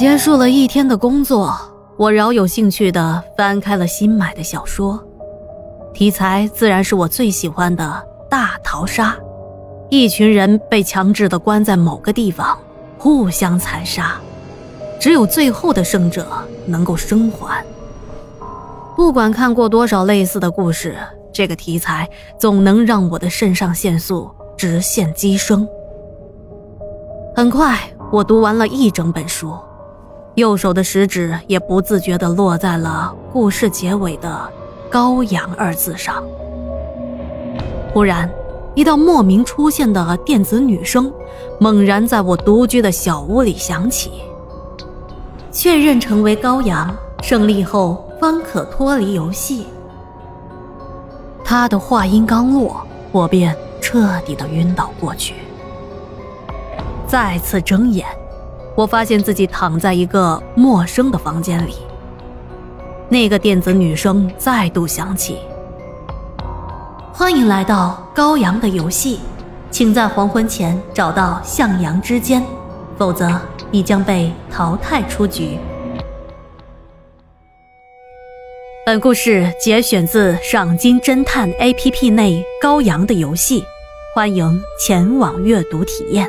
结束了一天的工作，我饶有兴趣的翻开了新买的小说，题材自然是我最喜欢的大逃杀。一群人被强制的关在某个地方，互相残杀，只有最后的胜者能够生还。不管看过多少类似的故事，这个题材总能让我的肾上腺素直线激升。很快，我读完了一整本书，右手的食指也不自觉地落在了故事结尾的“羔羊”二字上。忽然。一道莫名出现的电子女声，猛然在我独居的小屋里响起。确认成为羔羊，胜利后方可脱离游戏。他的话音刚落，我便彻底的晕倒过去。再次睁眼，我发现自己躺在一个陌生的房间里。那个电子女声再度响起。欢迎来到高阳的游戏，请在黄昏前找到向阳之间，否则你将被淘汰出局。本故事节选自赏金侦探 APP 内《高阳的游戏》，欢迎前往阅读体验。